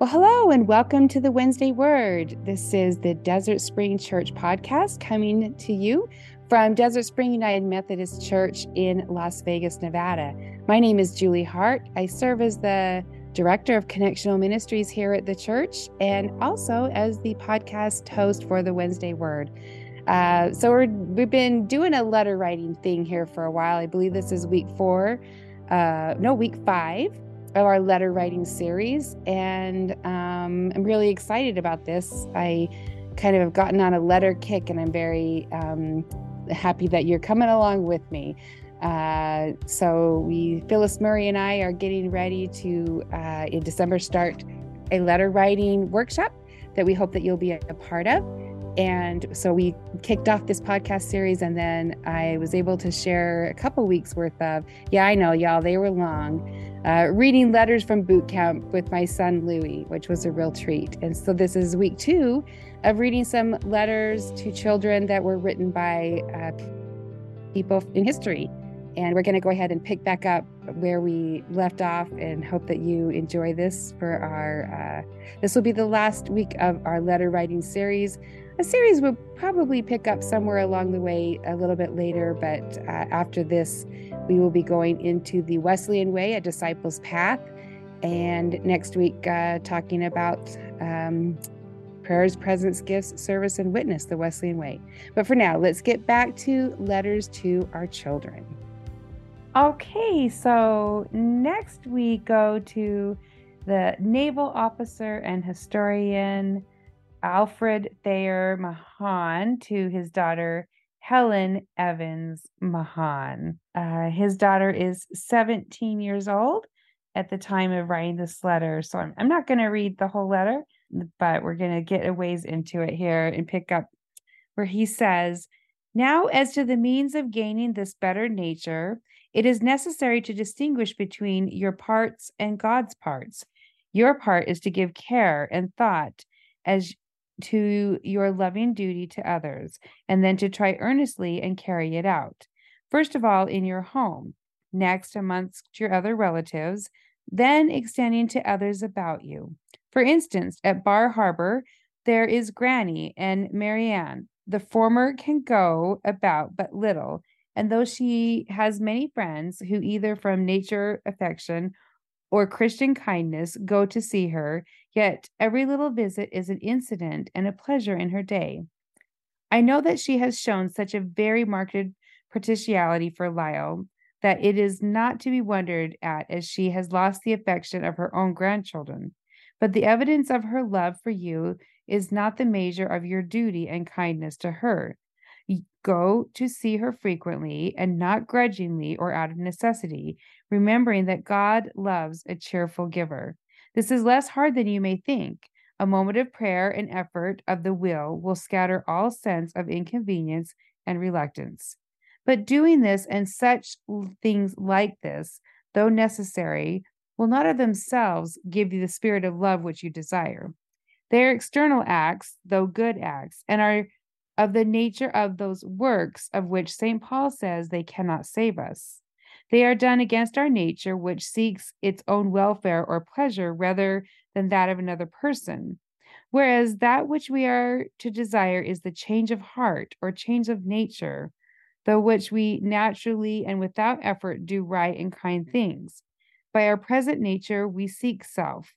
Well, hello and welcome to the Wednesday Word. This is the Desert Spring Church podcast coming to you from Desert Spring United Methodist Church in Las Vegas, Nevada. My name is Julie Hart. I serve as the Director of Connectional Ministries here at the church and also as the podcast host for the Wednesday Word. Uh, so we have been doing a letter writing thing here for a while. I believe this is week four, uh, no, week five of our letter writing series. And um, I'm really excited about this. I kind of have gotten on a letter kick, and I'm very um, happy that you're coming along with me. Uh, so we, Phyllis Murray and I, are getting ready to uh, in December start a letter writing workshop that we hope that you'll be a part of. And so we kicked off this podcast series, and then I was able to share a couple weeks worth of, yeah, I know, y'all, they were long, uh, reading letters from boot camp with my son Louie, which was a real treat. And so this is week two of reading some letters to children that were written by uh, people in history. And we're going to go ahead and pick back up where we left off and hope that you enjoy this for our. Uh, this will be the last week of our letter writing series. A series will probably pick up somewhere along the way a little bit later, but uh, after this, we will be going into the Wesleyan Way, a disciple's path. And next week, uh, talking about um, prayers, presence, gifts, service, and witness, the Wesleyan Way. But for now, let's get back to letters to our children. Okay, so next we go to the naval officer and historian Alfred Thayer Mahan to his daughter Helen Evans Mahan. Uh, his daughter is 17 years old at the time of writing this letter. So I'm, I'm not going to read the whole letter, but we're going to get a ways into it here and pick up where he says, Now, as to the means of gaining this better nature, it is necessary to distinguish between your parts and God's parts. Your part is to give care and thought as to your loving duty to others, and then to try earnestly and carry it out. First of all, in your home, next amongst your other relatives, then extending to others about you. For instance, at Bar Harbor, there is Granny and Marianne. The former can go about but little, and though she has many friends who, either from nature affection or Christian kindness go to see her, yet every little visit is an incident and a pleasure in her day. I know that she has shown such a very marked partiality for Lyle that it is not to be wondered at as she has lost the affection of her own grandchildren. But the evidence of her love for you is not the measure of your duty and kindness to her. Go to see her frequently and not grudgingly or out of necessity, remembering that God loves a cheerful giver. This is less hard than you may think. A moment of prayer and effort of the will will scatter all sense of inconvenience and reluctance. But doing this and such things like this, though necessary, will not of themselves give you the spirit of love which you desire. They are external acts, though good acts, and are of the nature of those works of which St. Paul says they cannot save us. They are done against our nature, which seeks its own welfare or pleasure rather than that of another person. Whereas that which we are to desire is the change of heart or change of nature, though which we naturally and without effort do right and kind things. By our present nature, we seek self.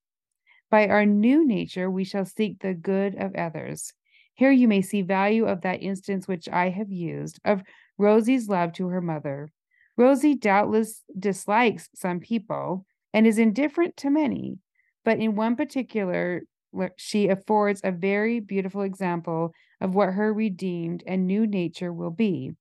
By our new nature, we shall seek the good of others. Here you may see value of that instance which I have used of Rosie's love to her mother. Rosie doubtless dislikes some people and is indifferent to many, but in one particular, she affords a very beautiful example of what her redeemed and new nature will be.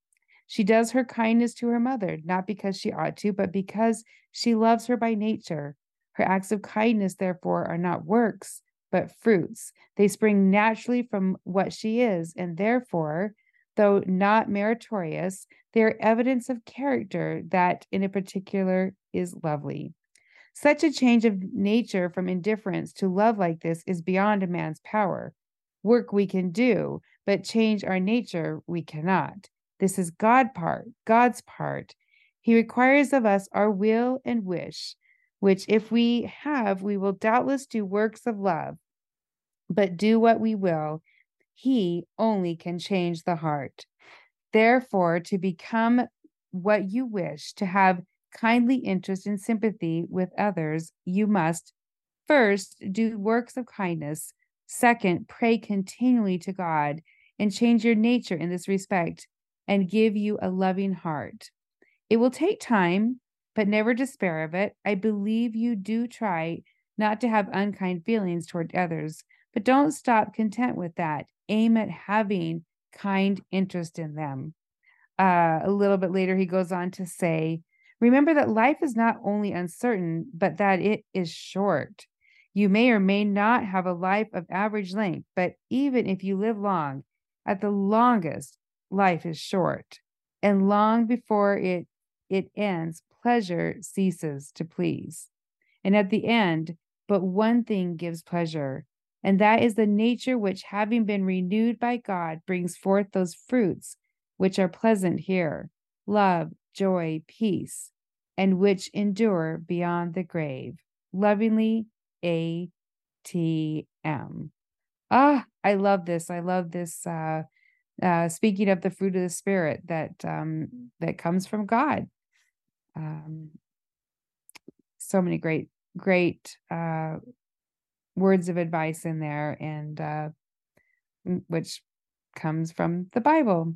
She does her kindness to her mother, not because she ought to, but because she loves her by nature. Her acts of kindness, therefore, are not works, but fruits. They spring naturally from what she is, and therefore, though not meritorious, they are evidence of character that in a particular is lovely. Such a change of nature from indifference to love like this is beyond a man's power. Work we can do, but change our nature we cannot. This is God part, God's part. He requires of us our will and wish, which if we have, we will doubtless do works of love. But do what we will, he only can change the heart. Therefore, to become what you wish, to have kindly interest and sympathy with others, you must first do works of kindness. Second, pray continually to God and change your nature in this respect and give you a loving heart. It will take time, but never despair of it. I believe you do try not to have unkind feelings toward others, but don't stop content with that. Aim at having kind interest in them. Uh, a little bit later, he goes on to say, Remember that life is not only uncertain, but that it is short. You may or may not have a life of average length, but even if you live long, at the longest, life is short. And long before it, it ends, pleasure ceases to please. And at the end, but one thing gives pleasure, and that is the nature which, having been renewed by God, brings forth those fruits which are pleasant here love, joy, peace, and which endure beyond the grave. Lovingly, A. T. M. Ah, I love this. I love this. Uh, uh, speaking of the fruit of the spirit that um, that comes from God. Um, so many great, great uh, words of advice in there, and uh, which comes from the Bible.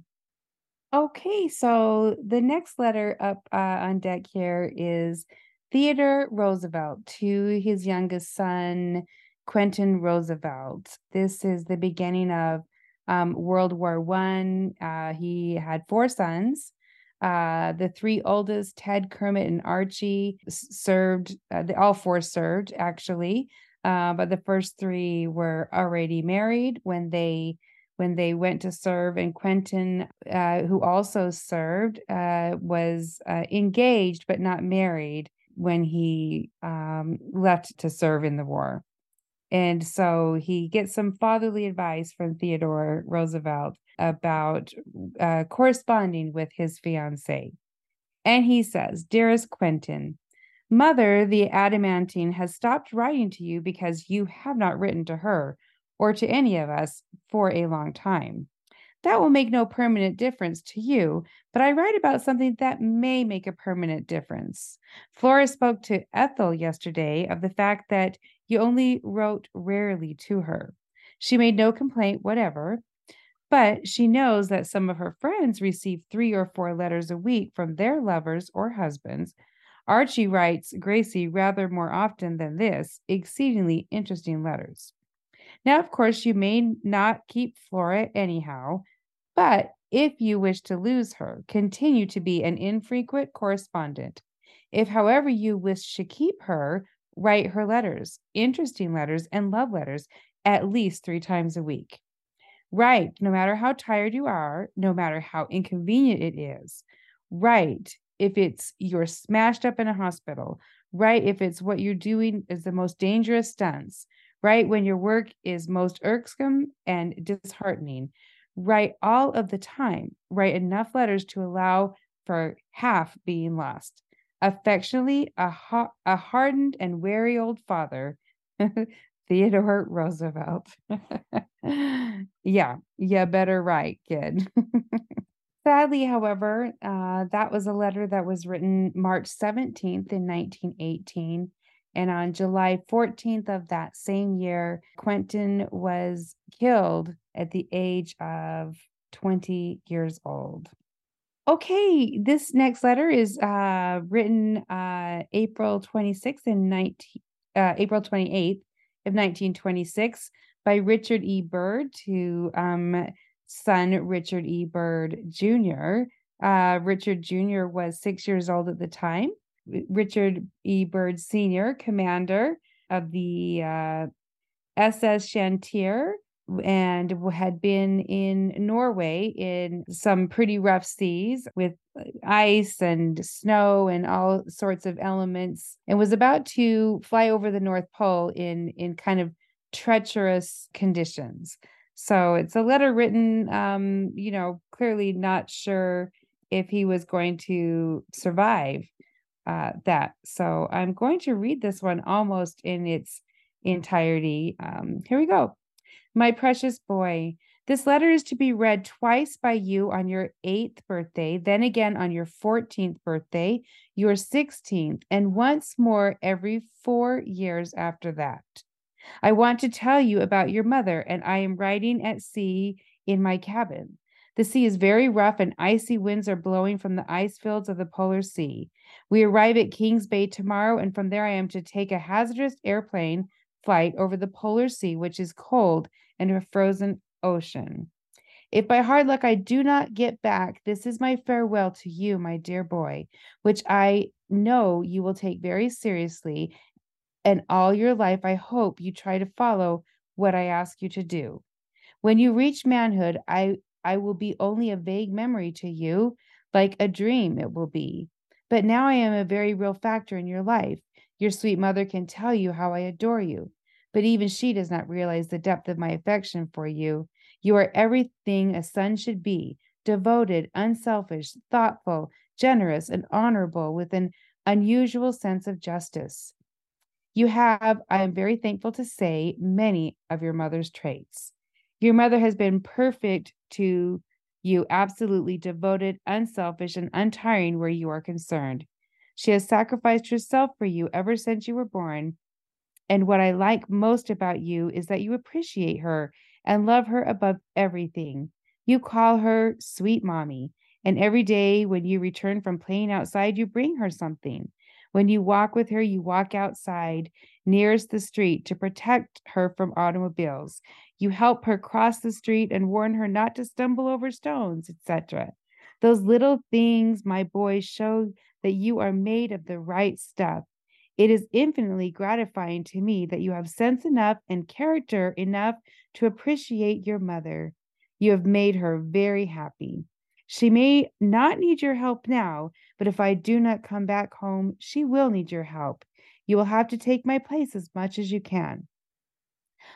Okay, so the next letter up uh, on deck here is Theodore Roosevelt to his youngest son, Quentin Roosevelt. This is the beginning of um, World War One. Uh, he had four sons. Uh, the three oldest, Ted, Kermit, and Archie, served. Uh, they, all four served actually, uh, but the first three were already married when they when they went to serve. And Quentin, uh, who also served, uh, was uh, engaged but not married when he um, left to serve in the war. And so he gets some fatherly advice from Theodore Roosevelt about uh, corresponding with his fiancee. And he says, Dearest Quentin, Mother, the adamantine, has stopped writing to you because you have not written to her or to any of us for a long time. That will make no permanent difference to you, but I write about something that may make a permanent difference. Flora spoke to Ethel yesterday of the fact that you only wrote rarely to her. She made no complaint whatever, but she knows that some of her friends receive three or four letters a week from their lovers or husbands. Archie writes Gracie rather more often than this, exceedingly interesting letters. Now, of course, you may not keep Flora anyhow, but if you wish to lose her, continue to be an infrequent correspondent. If, however, you wish to keep her, write her letters, interesting letters, and love letters at least three times a week. Write, no matter how tired you are, no matter how inconvenient it is. Write if it's you're smashed up in a hospital. right? if it's what you're doing is the most dangerous stunts right? When your work is most irksome and disheartening, write all of the time, write enough letters to allow for half being lost. Affectionately, a, a hardened and wary old father, Theodore Roosevelt. yeah, you better write, kid. Sadly, however, uh, that was a letter that was written March 17th in 1918 and on July 14th of that same year, Quentin was killed at the age of 20 years old. Okay, this next letter is uh, written uh, April 26th and 19, uh, April 28th of 1926 by Richard E. Byrd to um, son Richard E. Byrd Jr. Uh, Richard Jr. was six years old at the time. Richard E. Byrd Sr., commander of the uh, SS Chantier, and had been in Norway in some pretty rough seas with uh, ice and snow and all sorts of elements, and was about to fly over the North Pole in in kind of treacherous conditions. So it's a letter written, um, you know, clearly not sure if he was going to survive uh, that. So I'm going to read this one almost in its entirety. Um, here we go. My precious boy, this letter is to be read twice by you on your eighth birthday, then again on your 14th birthday, your 16th, and once more every four years after that. I want to tell you about your mother, and I am writing at sea in my cabin. The sea is very rough, and icy winds are blowing from the ice fields of the polar sea. We arrive at Kings Bay tomorrow, and from there I am to take a hazardous airplane flight over the polar sea, which is cold and a frozen ocean. If by hard luck I do not get back, this is my farewell to you, my dear boy, which I know you will take very seriously. And all your life, I hope you try to follow what I ask you to do. When you reach manhood, I, I will be only a vague memory to you, like a dream it will be. But now I am a very real factor in your life. Your sweet mother can tell you how I adore you, but even she does not realize the depth of my affection for you. You are everything a son should be devoted, unselfish, thoughtful, generous, and honorable with an unusual sense of justice. You have, I am very thankful to say, many of your mother's traits. Your mother has been perfect to you absolutely devoted, unselfish, and untiring where you are concerned. She has sacrificed herself for you ever since you were born. And what I like most about you is that you appreciate her and love her above everything. You call her sweet mommy. And every day when you return from playing outside, you bring her something. When you walk with her, you walk outside nearest the street to protect her from automobiles. You help her cross the street and warn her not to stumble over stones, etc. Those little things, my boy, show that you are made of the right stuff. It is infinitely gratifying to me that you have sense enough and character enough to appreciate your mother. You have made her very happy. She may not need your help now, but if I do not come back home, she will need your help. You will have to take my place as much as you can.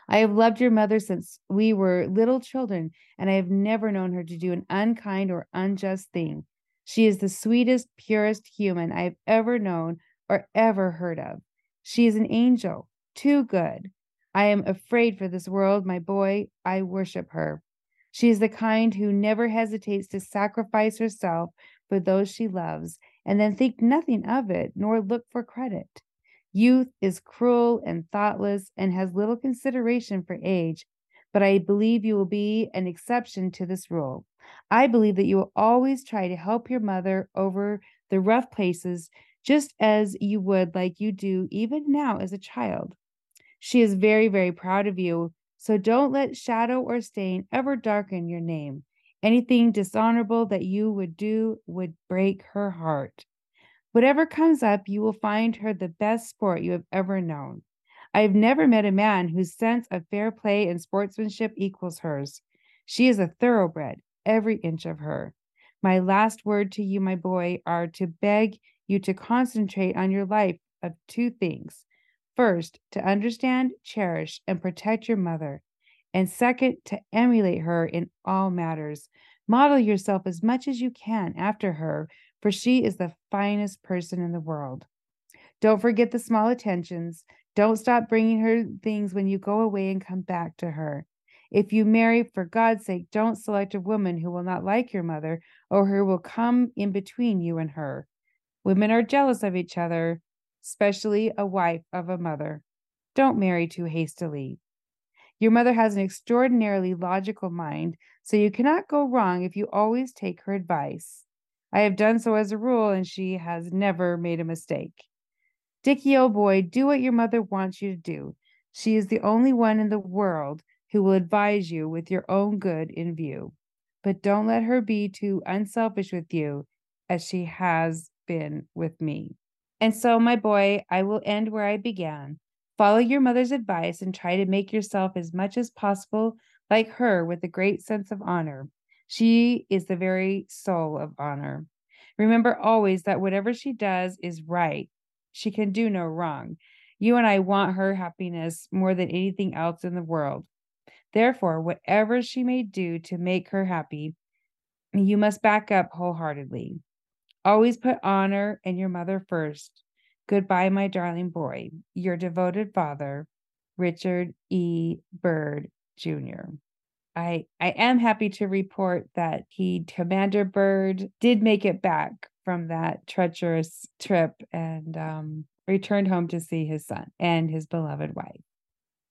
I have loved your mother since we were little children, and I have never known her to do an unkind or unjust thing. She is the sweetest, purest human I have ever known or ever heard of. She is an angel, too good. I am afraid for this world, my boy. I worship her. She is the kind who never hesitates to sacrifice herself for those she loves and then think nothing of it nor look for credit. Youth is cruel and thoughtless and has little consideration for age, but I believe you will be an exception to this rule. I believe that you will always try to help your mother over the rough places just as you would like you do even now as a child. She is very, very proud of you, so don't let shadow or stain ever darken your name. Anything dishonorable that you would do would break her heart. Whatever comes up, you will find her the best sport you have ever known. I have never met a man whose sense of fair play and sportsmanship equals hers. She is a thoroughbred, every inch of her. My last word to you, my boy, are to beg you to concentrate on your life of two things. First, to understand, cherish, and protect your mother. And second, to emulate her in all matters. Model yourself as much as you can after her, for she is the finest person in the world. Don't forget the small attentions. Don't stop bringing her things when you go away and come back to her. If you marry, for God's sake, don't select a woman who will not like your mother or who will come in between you and her. Women are jealous of each other, especially a wife of a mother. Don't marry too hastily. Your mother has an extraordinarily logical mind, so you cannot go wrong if you always take her advice. I have done so as a rule, and she has never made a mistake. Dickie, old boy, do what your mother wants you to do. She is the only one in the world who will advise you with your own good in view. But don't let her be too unselfish with you as she has been with me. And so, my boy, I will end where I began. Follow your mother's advice and try to make yourself as much as possible like her with a great sense of honor. She is the very soul of honor. Remember always that whatever she does is right. She can do no wrong. You and I want her happiness more than anything else in the world. Therefore, whatever she may do to make her happy, you must back up wholeheartedly. Always put honor and your mother first. Goodbye, my darling boy. Your devoted father, Richard E. Byrd Jr. I I am happy to report that he Commander Byrd did make it back from that treacherous trip and um, returned home to see his son and his beloved wife.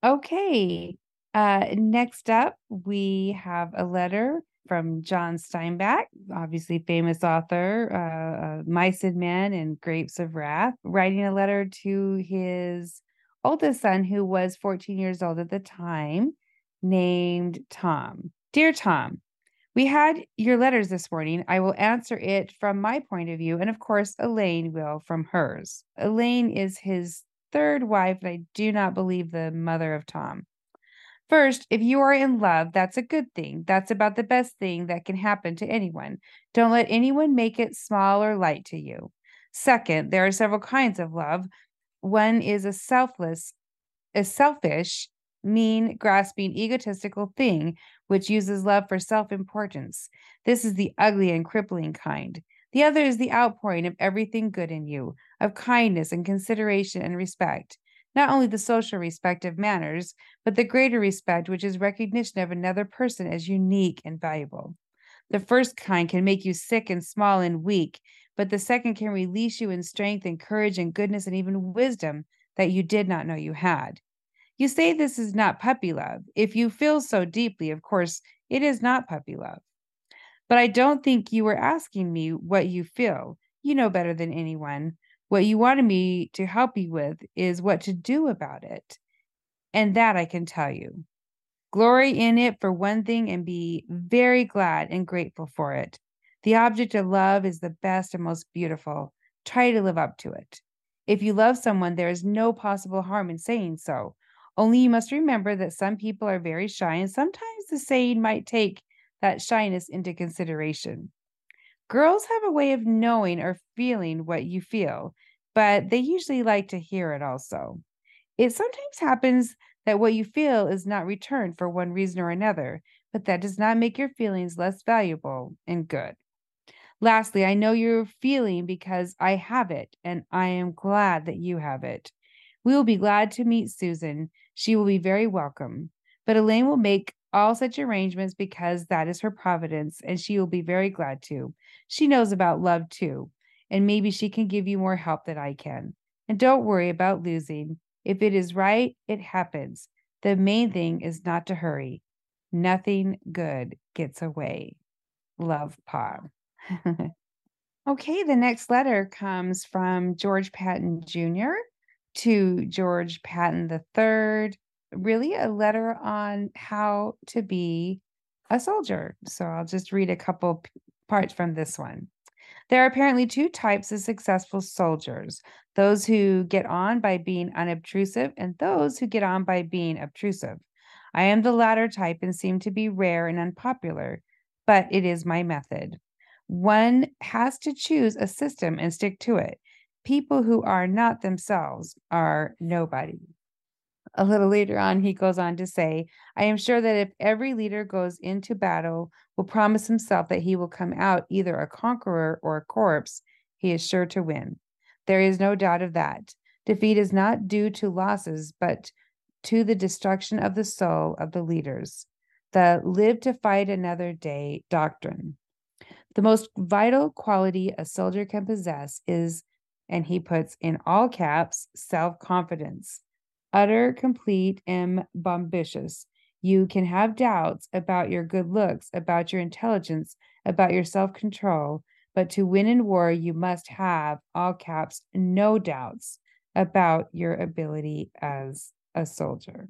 Okay, uh, next up we have a letter from John Steinbeck, obviously famous author, uh, Mice and Men and Grapes of Wrath, writing a letter to his oldest son, who was 14 years old at the time, named Tom. Dear Tom, we had your letters this morning. I will answer it from my point of view. And of course, Elaine will from hers. Elaine is his third wife, and I do not believe the mother of Tom. First, if you are in love, that's a good thing. That's about the best thing that can happen to anyone. Don't let anyone make it small or light to you. Second, there are several kinds of love. One is a selfless, a selfish, mean, grasping, egotistical thing which uses love for self importance. This is the ugly and crippling kind. The other is the outpouring of everything good in you, of kindness and consideration and respect not only the social respect of manners, but the greater respect which is recognition of another person as unique and valuable. The first kind can make you sick and small and weak, but the second can release you in strength and courage and goodness and even wisdom that you did not know you had. You say this is not puppy love. If you feel so deeply, of course, it is not puppy love. But I don't think you were asking me what you feel. You know better than anyone. What you wanted me to help you with is what to do about it. And that I can tell you. Glory in it for one thing and be very glad and grateful for it. The object of love is the best and most beautiful. Try to live up to it. If you love someone, there is no possible harm in saying so. Only you must remember that some people are very shy, and sometimes the saying might take that shyness into consideration. Girls have a way of knowing or feeling what you feel, but they usually like to hear it also. It sometimes happens that what you feel is not returned for one reason or another, but that does not make your feelings less valuable and good. Lastly, I know you're feeling because I have it, and I am glad that you have it. We will be glad to meet Susan. She will be very welcome. But Elaine will make all such arrangements because that is her providence, and she will be very glad to. She knows about love too, and maybe she can give you more help than I can. And don't worry about losing. If it is right, it happens. The main thing is not to hurry. Nothing good gets away. Love, Pa. okay, the next letter comes from George Patton Jr. to George Patton III. Really, a letter on how to be a soldier. So I'll just read a couple parts from this one. There are apparently two types of successful soldiers those who get on by being unobtrusive, and those who get on by being obtrusive. I am the latter type and seem to be rare and unpopular, but it is my method. One has to choose a system and stick to it. People who are not themselves are nobody a little later on, he goes on to say, I am sure that if every leader goes into battle, will promise himself that he will come out either a conqueror or a corpse, he is sure to win. There is no doubt of that. Defeat is not due to losses, but to the destruction of the soul of the leaders. The live to fight another day doctrine. The most vital quality a soldier can possess is, and he puts in all caps, self confidence utter, complete, and bombitious. You can have doubts about your good looks, about your intelligence, about your self control, but to win in war, you must have, all caps, no doubts about your ability as a soldier.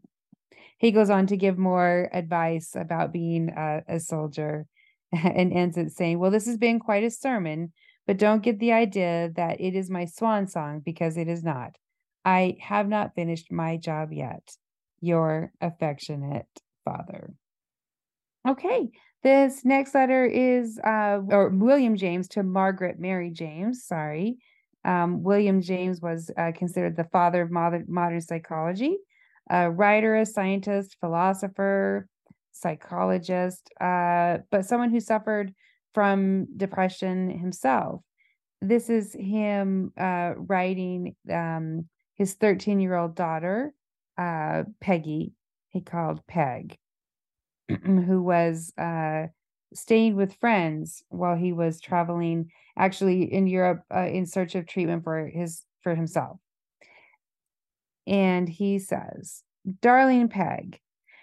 He goes on to give more advice about being a, a soldier and ends it saying, Well, this has been quite a sermon, but don't get the idea that it is my swan song because it is not. I have not finished my job yet. Your affectionate father. Okay, this next letter is uh, or William James to Margaret Mary James. Sorry. Um, William James was uh, considered the father of modern, modern psychology, a writer, a scientist, philosopher, psychologist, uh, but someone who suffered from depression himself. this is him uh, writing um, his 13 year old daughter, uh, Peggy, he called Peg, who was uh, staying with friends while he was traveling, actually in Europe, uh, in search of treatment for his for himself. And he says, "Darling Peg,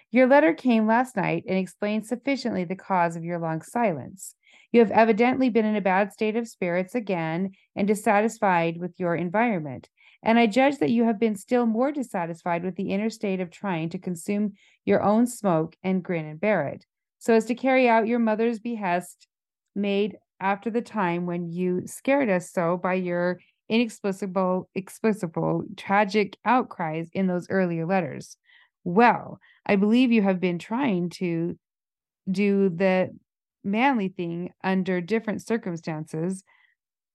your letter came last night and explained sufficiently the cause of your long silence. You have evidently been in a bad state of spirits again and dissatisfied with your environment. And I judge that you have been still more dissatisfied with the inner state of trying to consume your own smoke and grin and bear it, so as to carry out your mother's behest made after the time when you scared us so by your inexplicable, explicable, tragic outcries in those earlier letters. Well, I believe you have been trying to do the manly thing under different circumstances,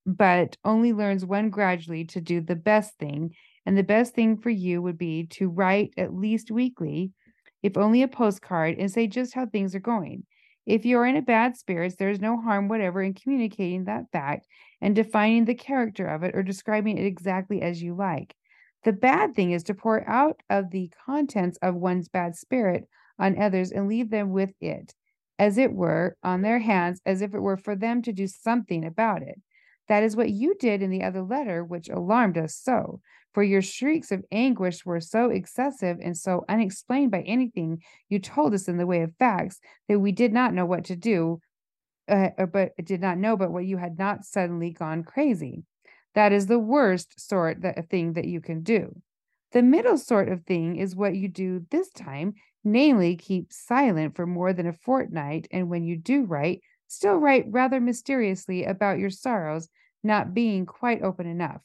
but only learns one gradually to do the best thing. And the best thing for you would be to write at least weekly, if only a postcard, and say just how things are going. If you are in a bad spirits, there is no harm whatever in communicating that fact and defining the character of it or describing it exactly as you like. The bad thing is to pour out of the contents of one's bad spirit on others and leave them with it as it were, on their hands, as if it were for them to do something about it. That is what you did in the other letter, which alarmed us so. For your shrieks of anguish were so excessive and so unexplained by anything you told us in the way of facts that we did not know what to do, uh, but did not know but what you had not suddenly gone crazy. That is the worst sort of thing that you can do. The middle sort of thing is what you do this time, namely, keep silent for more than a fortnight, and when you do write, still write rather mysteriously about your sorrows, not being quite open enough.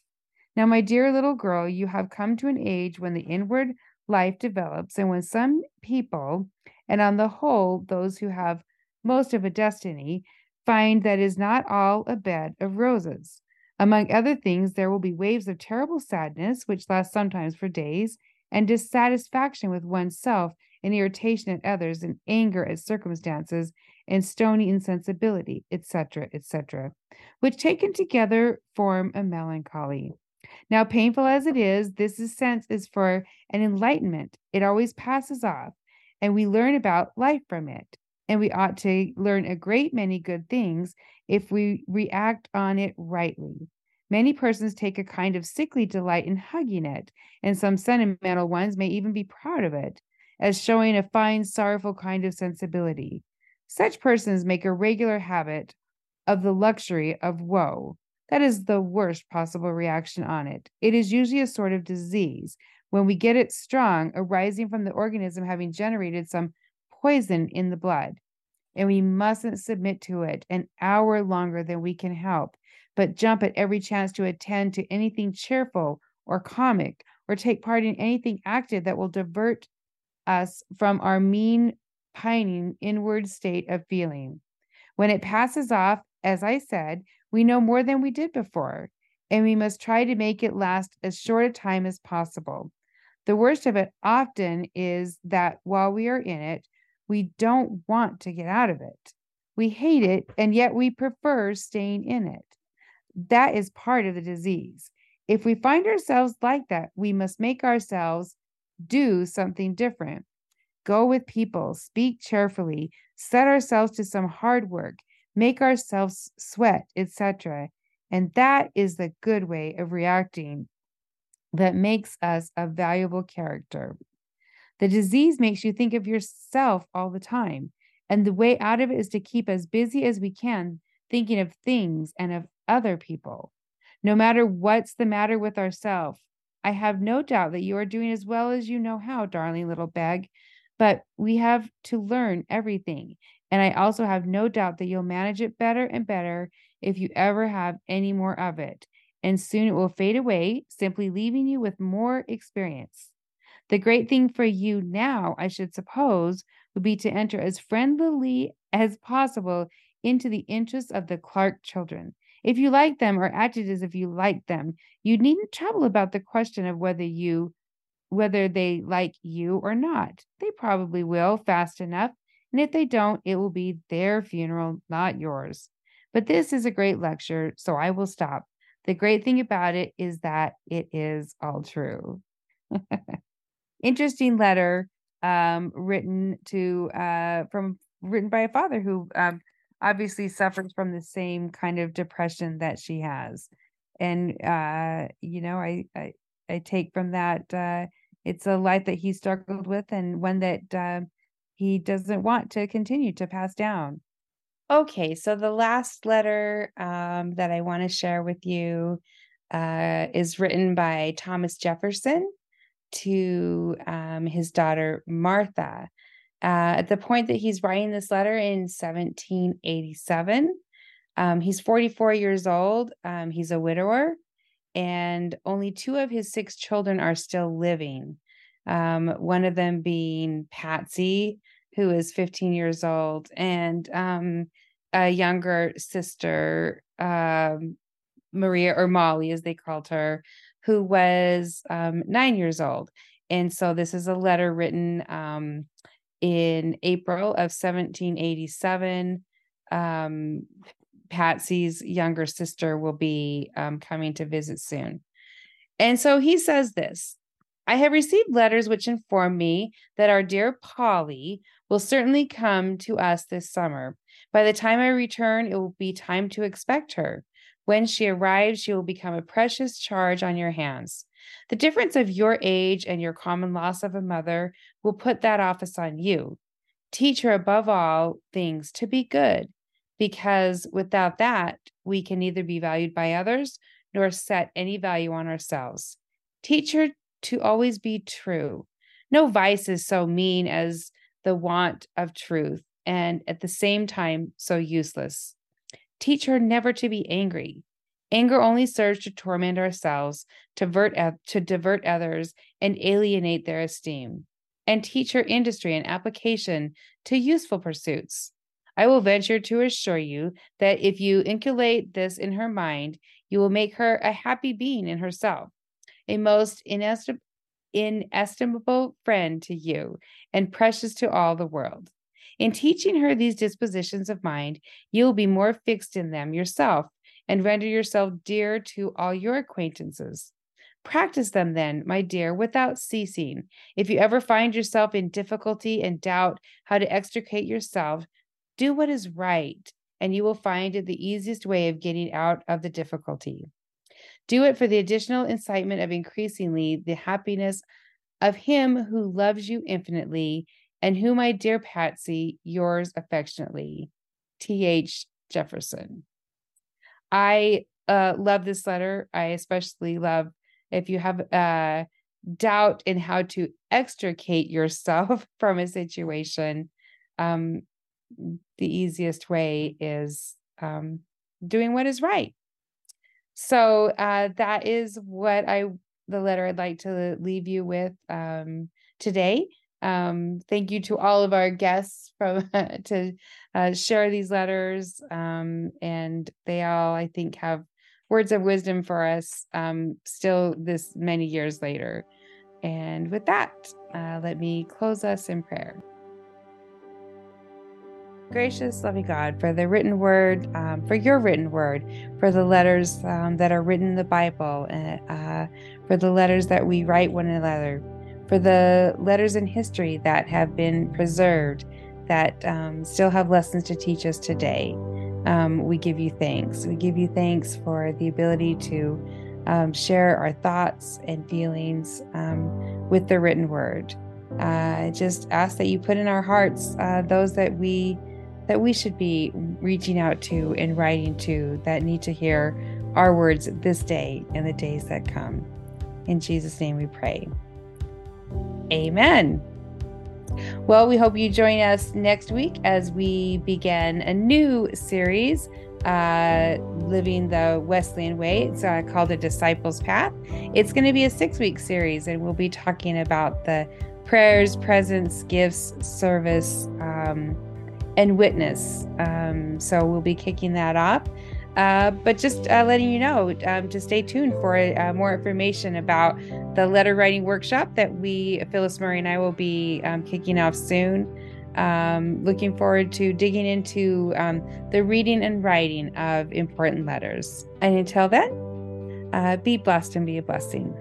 Now, my dear little girl, you have come to an age when the inward life develops, and when some people, and on the whole, those who have most of a destiny, find that is not all a bed of roses. Among other things, there will be waves of terrible sadness, which last sometimes for days, and dissatisfaction with oneself, and irritation at others, and anger at circumstances, and stony insensibility, etc., etc., which taken together form a melancholy. Now, painful as it is, this sense is for an enlightenment. It always passes off, and we learn about life from it. And we ought to learn a great many good things if we react on it rightly. Many persons take a kind of sickly delight in hugging it, and some sentimental ones may even be proud of it, as showing a fine, sorrowful kind of sensibility. Such persons make a regular habit of the luxury of woe. That is the worst possible reaction on it. It is usually a sort of disease. When we get it strong, arising from the organism having generated some poison in the blood and we mustn't submit to it an hour longer than we can help, but jump at every chance to attend to anything cheerful or comic or take part in anything active that will divert us from our mean, pining inward state of feeling. When it passes off, as I said, we know more than we did before, and we must try to make it last as short a time as possible. The worst of it often is that while we are in it, we don't want to get out of it. We hate it, and yet we prefer staying in it. That is part of the disease. If we find ourselves like that, we must make ourselves do something different. Go with people, speak cheerfully, set ourselves to some hard work, make ourselves sweat, etc. And that is the good way of reacting that makes us a valuable character. The disease makes you think of yourself all the time. And the way out of it is to keep as busy as we can thinking of things and of other people. No matter what's the matter with ourselves, I have no doubt that you are doing as well as you know how, darling little Peg. But we have to learn everything. And I also have no doubt that you'll manage it better and better if you ever have any more of it. And soon it will fade away, simply leaving you with more experience. The great thing for you now, I should suppose, would be to enter as friendlily as possible into the interests of the Clark children. If you like them or acted as if you liked them, you needn't trouble about the question of whether you whether they like you or not. They probably will fast enough, and if they don't, it will be their funeral, not yours. But this is a great lecture, so I will stop. The great thing about it is that it is all true. Interesting letter um, written to uh, from written by a father who um, obviously suffers from the same kind of depression that she has, and uh, you know, I, I I take from that uh, it's a life that he struggled with and one that uh, he doesn't want to continue to pass down. Okay, so the last letter um, that I want to share with you uh, is written by Thomas Jefferson to um, his daughter Martha. Uh, at the point that he's writing this letter in 1787, um, he's 44 years old. Um, he's a widower, and only two of his six children are still living. Um, one of them being Patsy, who is 15 years old, and um, a younger sister, um, Maria or Molly, as they called her, who was um, nine years old. And so this is a letter written um, in April of 1787. Patsy's younger sister will be um, coming to visit soon. And so he says this I have received letters which inform me that our dear Polly will certainly come to us this summer. By the time I return, it will be time to expect her. When she arrives, she will become a precious charge on your hands. The difference of your age and your common loss of a mother will put that office on you. Teach her above all things to be good, because without that, we can neither be valued by others nor set any value on ourselves. Teach her to always be true. No vice is so mean as the want of truth, and at the same time, so useless. Teach her never to be angry. Anger only serves to torment ourselves, to, divert, to divert others, and alienate their esteem. And teach her industry and application to useful pursuits. I will venture to assure you that if you inculcate this in her mind, you will make her a happy being in herself, a most inestim- inestimable friend to you, and precious to all the world. In teaching her these dispositions of mind, you will be more fixed in them yourself and render yourself dear to all your acquaintances. Practice them then, my dear, without ceasing. If you ever find yourself in difficulty and doubt how to extricate yourself, do what is right, and you will find it the easiest way of getting out of the difficulty. Do it for the additional incitement of increasingly the happiness of him who loves you infinitely and who, my dear Patsy, yours affectionately, T.H. Jefferson. I uh, love this letter. I especially love if you have uh, doubt in how to extricate yourself from a situation. Um, the easiest way is um, doing what is right. So uh, that is what I the letter I'd like to leave you with um, today. Um, thank you to all of our guests from to uh, share these letters, um, and they all, I think, have words of wisdom for us um, still this many years later. And with that, uh, let me close us in prayer. Gracious, loving God, for the written word, um, for your written word, for the letters um, that are written in the Bible, uh, for the letters that we write one another, for the letters in history that have been preserved, that um, still have lessons to teach us today. Um, we give you thanks. We give you thanks for the ability to um, share our thoughts and feelings um, with the written word. Uh, just ask that you put in our hearts uh, those that we that we should be reaching out to and writing to that need to hear our words this day and the days that come. In Jesus' name we pray. Amen. Well, we hope you join us next week as we begin a new series, uh, Living the Wesleyan Way. It's uh, called A Disciple's Path. It's going to be a six week series, and we'll be talking about the prayers, presence, gifts, service, um, and witness. Um, so we'll be kicking that off. Uh, but just uh, letting you know um, to stay tuned for uh, more information about the letter writing workshop that we, Phyllis Murray and I, will be um, kicking off soon. Um, looking forward to digging into um, the reading and writing of important letters. And until then, uh, be blessed and be a blessing.